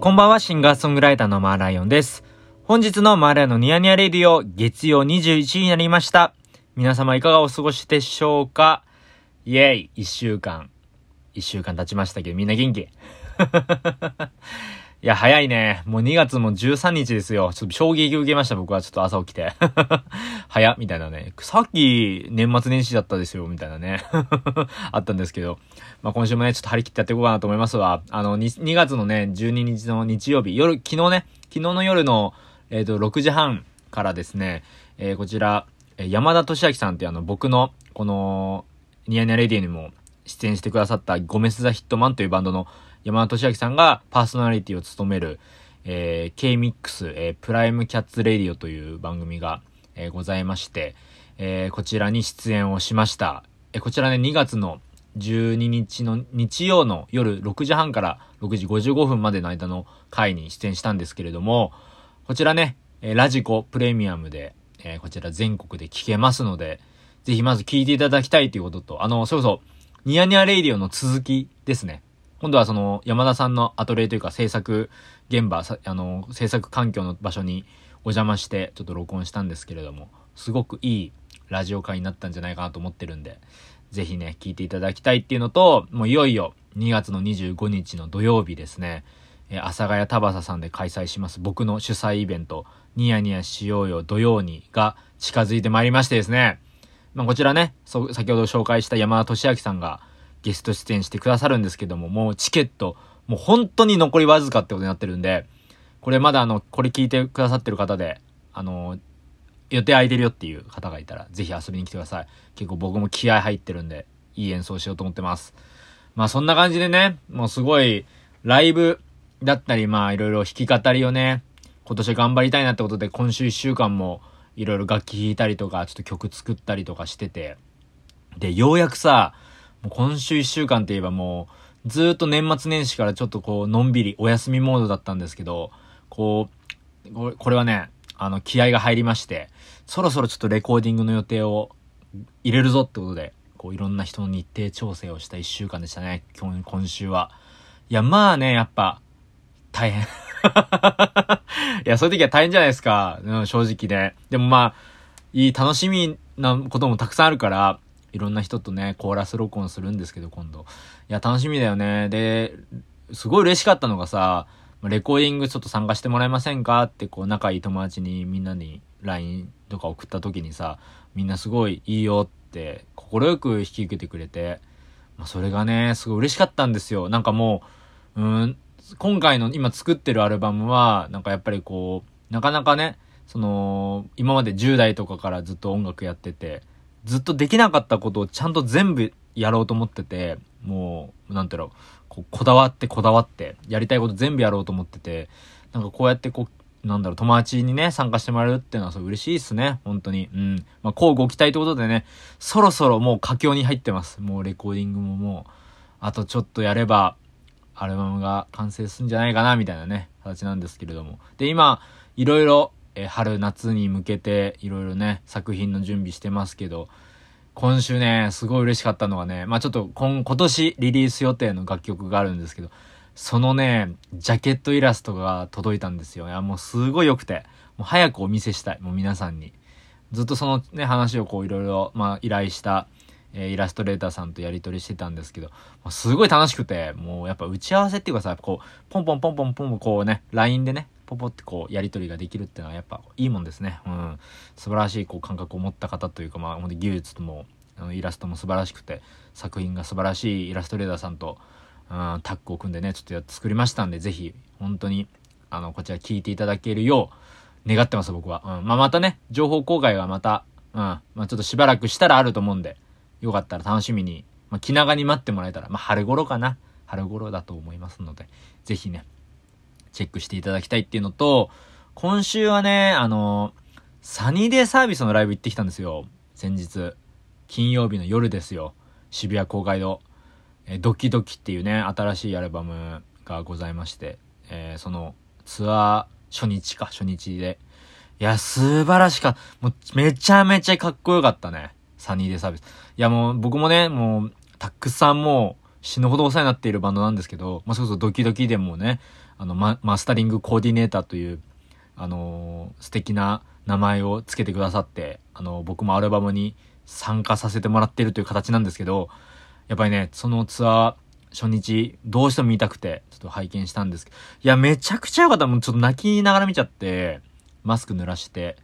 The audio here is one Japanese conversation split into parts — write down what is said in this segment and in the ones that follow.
こんばんは、シンガーソングライターのマーライオンです。本日のマーライオンのニヤニヤレディオ、月曜21時になりました。皆様いかがお過ごしでしょうか？イェイ一週間。一週間経ちましたけど、みんな元気？いや、早いね。もう2月も13日ですよ。ちょっと衝撃受けました、僕はちょっと朝起きて。早、みたいなね。さっき年末年始だったですよ、みたいなね。あったんですけど。まあ今週もね、ちょっと張り切ってやっていこうかなと思いますわ。あの、2, 2月のね、12日の日曜日、夜、昨日ね、昨日の夜の、えっ、と、6時半からですね、えーこちら、山田俊明さんってあの、僕の、この、ニヤニヤレディにも出演してくださったゴメス・ザ・ヒットマンというバンドの山田俊明さんがパーソナリティを務める、えー、K-MIX、えープライムキャッツ・レディオという番組が、えーございまして、えーこちらに出演をしました。えーこちらね、2月の12日の日曜の夜6時半から6時55分までの間の回に出演したんですけれども、こちらね、えーラジコプレミアムで、えーこちら全国で聞けますので、ぜひまず聞いていただきたいということと、あの、それこそ、ニヤニヤレイディオの続きですね。今度はその、山田さんのアトリエというか制作現場、あの、制作環境の場所にお邪魔して、ちょっと録音したんですけれども、すごくいいラジオ会になったんじゃないかなと思ってるんで、ぜひね、聞いていただきたいっていうのと、もういよいよ2月の25日の土曜日ですね、え阿佐ヶ谷田バさんで開催します僕の主催イベント、ニヤニヤしようよ土曜にが近づいてまいりましてですね、まあ、こちらね、先ほど紹介した山田俊明さんがゲスト出演してくださるんですけども、もうチケット、もう本当に残りわずかってことになってるんで、これまだあの、これ聞いてくださってる方で、あの、予定空いてるよっていう方がいたら、ぜひ遊びに来てください。結構僕も気合入ってるんで、いい演奏しようと思ってます。まあそんな感じでね、もうすごい、ライブだったり、まあいろいろ弾き語りをね、今年頑張りたいなってことで、今週一週間もいろいろ楽器弾いたりとか、ちょっと曲作ったりとかしてて、で、ようやくさ、もう今週一週間って言えばもう、ずっと年末年始からちょっとこう、のんびりお休みモードだったんですけど、こう、これはね、あの、気合が入りまして、そろそろちょっとレコーディングの予定を入れるぞってことで、こう、いろんな人の日程調整をした一週間でしたね、今日、今週は。いや、まあね、やっぱ、大変。いや、そういう時は大変じゃないですか。うん、正直ね。でもまあ、いい、楽しみなこともたくさんあるから、いろんな人とね、コーラス録音するんですけど、今度。いや、楽しみだよね。で、すごい嬉しかったのがさ、レコーディングちょっと参加してもらえませんか？って、こう、仲いい友達にみんなに LINE とか送った時にさ、みんなすごいいいよって、快く引き受けてくれて、まあ、それがね、すごい嬉しかったんですよ。なんかもう、うん、今回の今作ってるアルバムは、なんかやっぱりこう、なかなかね、その、今まで10代とかからずっと音楽やってて、ずっとできなかったことをちゃんと全部やろうと思ってて、もう、なんていうの、ここだわってこだわって、やりたいこと全部やろうと思ってて、なんかこうやってこう、なんだろう、友達にね、参加してもらえるっていうのはそう嬉しいっすね。本当に。うん。まあ、こうご期待ということでね、そろそろもう佳境に入ってます。もうレコーディングももう、あとちょっとやれば、アルバムが完成するんじゃないかな、みたいなね、形なんですけれども。で、今、いろいろ、え春、夏に向けて、いろいろね、作品の準備してますけど、今週ね、すごい嬉しかったのがね、まあちょっと今、今年リリース予定の楽曲があるんですけど、そのね、ジャケットイラストが届いたんですよ。いや、もうすごい良くて、もう早くお見せしたい、もう皆さんに。ずっとそのね、話をこういろいろ、ま依頼した、えイラストレーターさんとやり取りしてたんですけど、すごい楽しくて、もうやっぱ打ち合わせっていうかさ、こう、ポンポンポンポンポンポンこうね、LINE でね、ポポってこうやり取りができるっていうのはやっぱいいもんですね。うん。素晴らしいこう感覚を持った方というか、まあ、技術とも、イラストも素晴らしくて、作品が素晴らしいイラストレーターさんと、うん、タッグを組んでね、ちょっと作りましたんで、ぜひ、本当に、あの、こちら聞いていただけるよう、願ってます、僕は。うん。まあ、またね、情報公開はまた、うん。まあ、ちょっとしばらくしたらあると思うんで、よかったら楽しみに、まあ、気長に待ってもらえたら、まあ、春頃かな。春頃だと思いますので、ぜひね、チェックしていただきたいっていうのと、今週はね、あの、サニーデーサービスのライブ行ってきたんですよ。先日。金曜日の夜ですよ。渋谷公会堂。えドキドキっていうね、新しいアルバムがございまして、えーそのツアー初日か、初日で。いや、素晴らしか。もうめちゃめちゃかっこよかったね。サニーデーサービス。いやもう僕もね、もうたくさんもう死ぬほどお世話になっているバンドなんですけど、まあ、それこそドキドキでもね、あの、ママスタリングコーディネーターという、あのー、素敵な名前を付けてくださって、あのー、僕もアルバムに参加させてもらってるという形なんですけど、やっぱりね、そのツアー、初日、どうしても見たくて、ちょっと拝見したんですけど、いや、めちゃくちゃ良かった。もうちょっと泣きながら見ちゃって、マスク濡らして、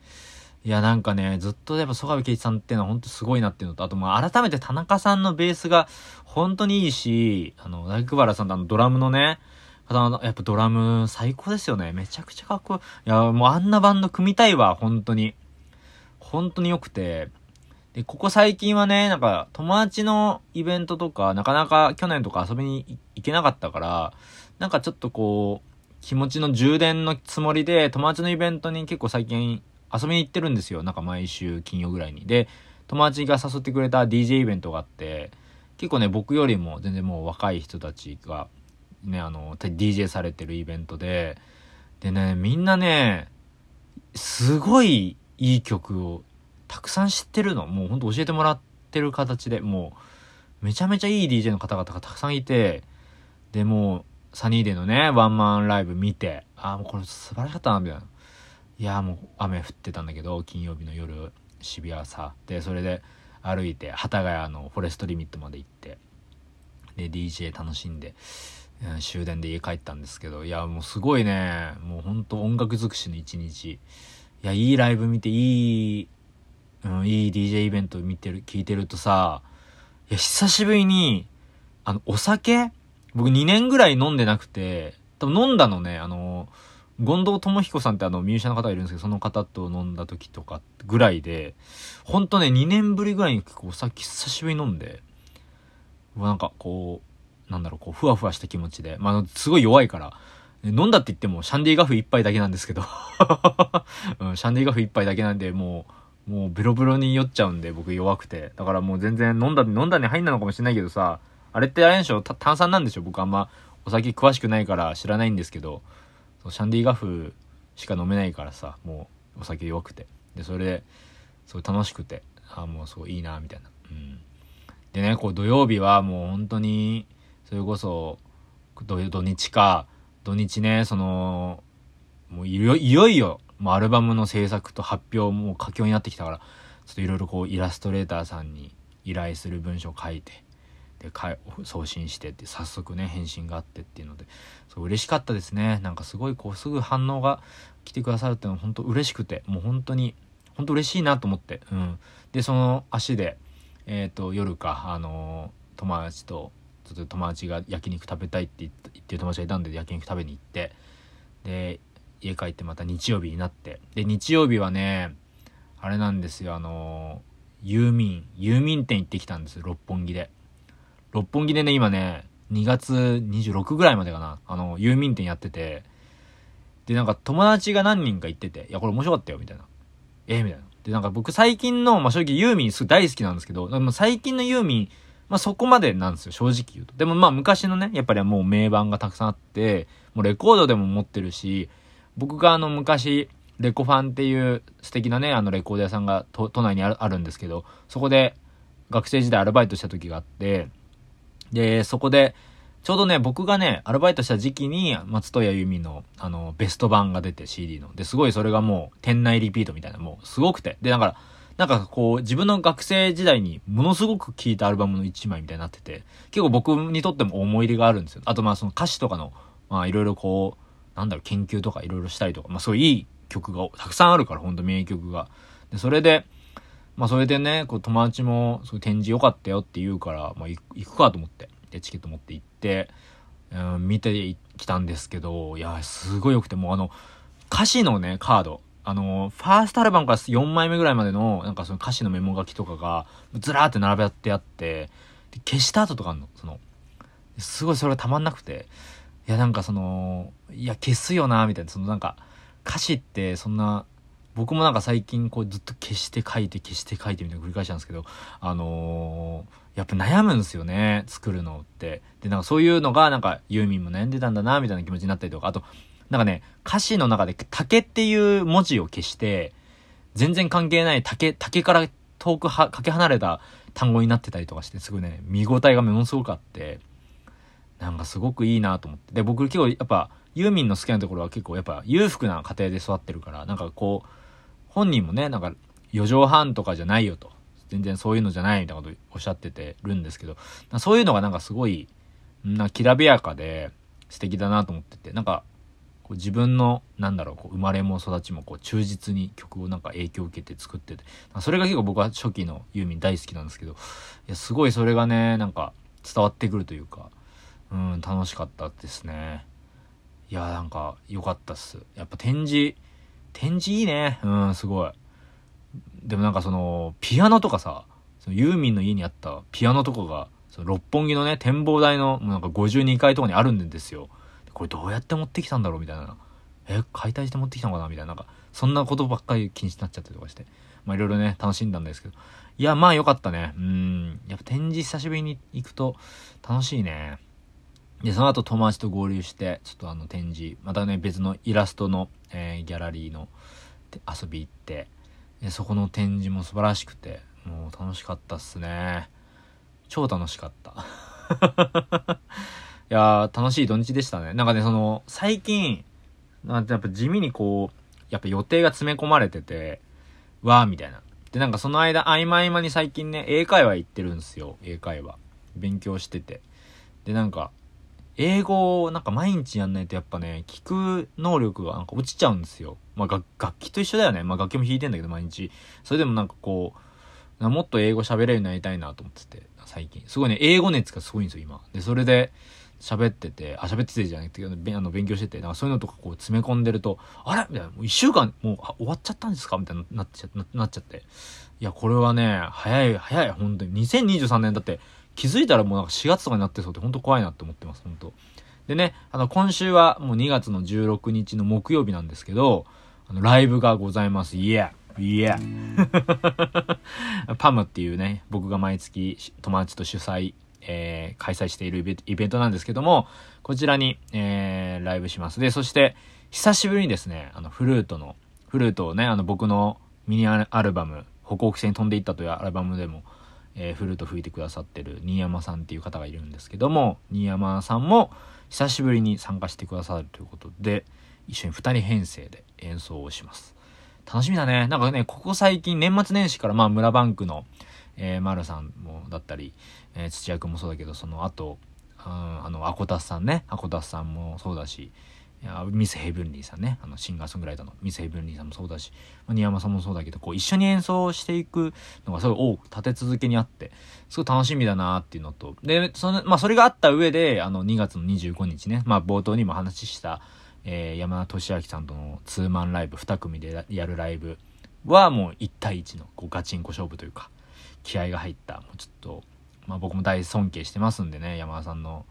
いや、なんかね、ずっとやっぱ曽我部圭一さんっていうのは本当すごいなっていうのと、あとまあ改めて田中さんのベースが本当にいいし、あの、大久原さんとあのドラムのね、方の、やっぱドラム最高ですよね。めちゃくちゃかっこいい。いや、もうあんなバンド組みたいわ、本当に。本当に良くて。で、ここ最近はね、なんか友達のイベントとか、なかなか去年とか遊びに行けなかったから、なんかちょっとこう、気持ちの充電のつもりで、友達のイベントに結構最近遊びに行ってるんですよ。なんか毎週金曜ぐらいに。で、友達が誘ってくれた DJ イベントがあって、結構ね、僕よりも全然もう若い人たちが、ね、あの、DJ されてるイベントで、でね、みんなね、すごいいい曲をたくさん知ってるの。もうほんと教えてもらってる形で、もう、めちゃめちゃいい DJ の方々がたくさんいて、で、もう、サニーデーのね、ワンマンライブ見て、ああ、もうこれ素晴らしかったな、みたいな。いやもう雨降ってたんだけど金曜日の夜渋谷さでそれで歩いて幡ヶ谷のフォレストリミットまで行って。で DJ 楽しんで、終電で家帰ったんですけどいやもうすごいね。もうほんと音楽尽くしの一日。いやいいライブ見ていい、うん、いい DJ イベント見てる聞いてるとさいや久しぶりにあのお酒？僕2年ぐらい飲んでなくて多分飲んだのねあの権藤智彦さんってあのミュージシャンの方がいるんですけど、その方と飲んだ時とかぐらいで、ほんとね、2年ぶりぐらいに結構さっき久しぶりに飲んで、なんかこう、なんだろう、こう、ふわふわした気持ちで、まあ、すごい弱いから、飲んだって言ってもシャンディガフ一杯だけなんですけど。うん、シャンディガフ一杯だけなんで、もう、もうベロベロに酔っちゃうんで、僕弱くて。だからもう全然飲んだ、飲んだに入んなのかもしれないけどさ、あれってあれでしょ炭酸なんでしょ僕あんまお酒詳しくないから知らないんですけど、シャンディガフしか飲めないからさもうお酒弱くて。でそれですごい楽しくて。ああもうすごいいいなみたいな。うん。でねこう土曜日はもう本当にそれこそ土日か土日ねそのもういよいよいよもうアルバムの制作と発表も佳境になってきたからちょっといろいろこうイラストレーターさんに依頼する文章を書いてで送信してって早速ね返信があってっていうのでそう嬉しかったですね。なんかすごいこうすぐ反応が来てくださるっていうのは本当嬉しくてもう本当に本当嬉しいなと思ってうん。でその足でえっ、ー、と夜かあのー、友達とちょっと友達が焼肉食べたいって言ってる友達がいたんで焼肉食べに行ってで家帰ってまた日曜日になってで日曜日はねあれなんですよあのー、郵便郵便店行ってきたんです六本木で六本木でね、今ね、2月26ぐらいまでかな、あの、郵便店やってて、で、なんか友達が何人か行ってて、いや、これ面白かったよ、みたいな。えー、みたいな。で、なんか僕最近の、まあ、正直ユーミンすごい大好きなんですけど、最近のユーミン、まあ、そこまでなんですよ、正直言うと。でもまあ昔のね、やっぱりもう名盤がたくさんあって、もうレコードでも持ってるし、僕があの昔、レコファンっていう素敵なね、あのレコード屋さんが都内にあるあるんですけど、そこで学生時代アルバイトした時があって、で、そこで、ちょうどね、僕がね、アルバイトした時期に、松任谷由実の、あの、ベスト版が出て CD の。で、すごいそれがもう、店内リピートみたいな、もう、すごくて。で、だから、なんかこう、自分の学生時代にものすごく聴いたアルバムの一枚みたいになってて、結構僕にとっても思い入れがあるんですよ。あとまあその歌詞とかの、まあいろいろこう、なんだろう、研究とかいろいろしたりとか、まあそういういい曲がたくさんあるから、ほんと名曲が。で、それで、まあそれでね、こう友達も、そう展示良かったよって言うから、まあ行くかと思って。でチケット持って行って、うん、見てきたんですけど、いや、すごい良くて、もうあの、歌詞のね、カード、あの、ファーストアルバムから4枚目ぐらいまでの、なんかその歌詞のメモ書きとかが、ずらーって並べてあって、で消した後とかあんの、その、すごいそれがたまんなくて、いや、なんかその、いや、消すよな、みたいな、そのなんか、歌詞ってそんな、僕もなんか最近こうずっと消して書いて消して書いてみたいな繰り返したんですけど、あのーやっぱ悩むんですよね、作るのって。で、なんかそういうのが、なんかユーミンも悩んでたんだな、みたいな気持ちになったりとか、あと、なんかね、歌詞の中で竹っていう文字を消して、全然関係ない竹、竹から遠くは、かけ離れた単語になってたりとかして、すごいね、見応えがものすごくあって、なんかすごくいいなと思って。で、僕結構やっぱ、ユーミンの好きなところは結構やっぱ裕福な家庭で育ってるから、なんかこう、本人もね、なんか4畳半とかじゃないよと。全然そういうのじゃないみたいなことおっしゃっててるんですけど、そういうのがなんかすごい、なきらびやかで素敵だなと思ってて、なんか、こう自分の、なんだろう、こう生まれも育ちもこう忠実に曲をなんか影響を受けて作ってて、それが結構僕は初期のユーミン大好きなんですけど、いや、すごいそれがね、なんか伝わってくるというか、うん、楽しかったですね。いや、なんか良かったっす。やっぱ展示、展示いいね。うん、すごい。でもなんかその、ピアノとかさ、そのユーミンの家にあったピアノとかが、その六本木のね、展望台のなんか52階とかにあるんですよ。これどうやって持ってきたんだろうみたいな。え、解体して持ってきたのかな？みたいな。なんか、そんなことばっかり気になっちゃったりとかして。まあいろいろね、楽しんだんですけど。いや、まあよかったね。うん。やっぱ展示久しぶりに行くと楽しいね。で、その後友達と合流して、ちょっとあの展示、またね、別のイラストの、えー、ギャラリーの遊び行って、でそこの展示も素晴らしくて、もう楽しかったっすね。超楽しかった。いやー、楽しい土日でしたね。なんかね、その、最近、なんてやっぱ地味にこう、やっぱ予定が詰め込まれてて、わーみたいな。で、なんかその間、合間合間に最近ね、英会話行ってるんですよ。英会話。勉強してて。で、なんか、英語をなんか毎日やんないとやっぱね、聞く能力がなんか落ちちゃうんですよ。まあ楽器と一緒だよね。まあ楽器も弾いてんだけど毎日。それでもなんかこう、もっと英語喋れるようになりたいなと思ってて、最近。すごいね、英語熱がすごいんですよ、今。で、それで喋ってて、あ、喋っててじゃなくて、あの勉強してて、なんかそういうのとかこう詰め込んでると、あれ？みたいな、もう一週間もう終わっちゃったんですか？みたいななっちゃななっちゃって。いや、これはね、早い、早い、本当に。2023年だって、気づいたらもうなんか4月とかになってそうって本当怖いなって思ってます、本当でね、あの、今週はもう2月の16日の木曜日なんですけど、あの、ライブがございます。イエーイエー パムっていうね、僕が毎月友達と主催、えー、開催しているイベントなんですけども、こちらに、えー、ライブします。で、そして、久しぶりにですね、あの、フルートの、フルートをね、あの、僕のミニアルバム、歩行線に飛んでいったというアルバムでも、えー、フルート吹いてくださってる新山さんっていう方がいるんですけども、新山さんも久しぶりに参加してくださるということで、一緒に二人編成で演奏をします。楽しみだね。なんかね、ここ最近年末年始からまあ村バンクの、えー、丸さんもだったり、えー、土屋くんもそうだけど、その後、うん、あの、アコタスさんね、アコタスさんもそうだし、ミス・ヘブンリーさんね、あの、シンガーソングライターのミス・ヘブンリーさんもそうだし、新山さんもそうだけど、こう、一緒に演奏していくのがすごい多く立て続けにあって、すごい楽しみだなっていうのと、で、その、まあ、それがあった上で、あの、2月の25日ね、まあ、冒頭にも話した、えー、山田俊明さんとのツーマンライブ、2組でやるライブはもう1対1の、こう、ガチンコ勝負というか、気合が入った、もうちょっと、まあ、僕も大尊敬してますんでね、山田さんの、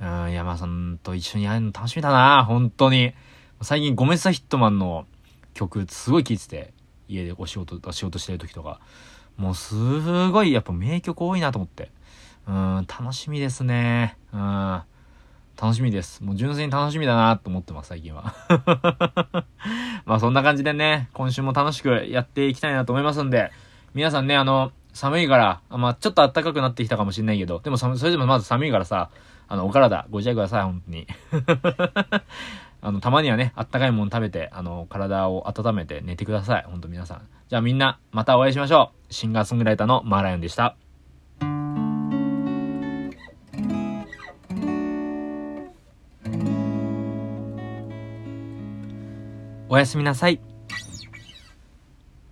うん、山田さんと一緒にやるの楽しみだな、本当に。最近、ゴメスタヒットマンの曲、すごい聴いてて、家でお仕事お、仕事してる時とか。もう、すごい、やっぱ名曲多いなと思って。うん、楽しみですね。うん。楽しみです。もう純粋に楽しみだなと思ってます、最近は。まあそんな感じでね、今週も楽しくやっていきたいなと思いますんで、皆さんね、あの、寒いから、まあちょっと暖かくなってきたかもしれないけど、でもそれでもまず寒いからさ、あの、お体ご自愛ください、本当に。あの、たまにはね、あったかいもの食べて、あの、体を温めて寝てください。ほんと皆さん。じゃあみんな、またお会いしましょう。シンガーソングライターのマーライオンでした。おやすみなさい。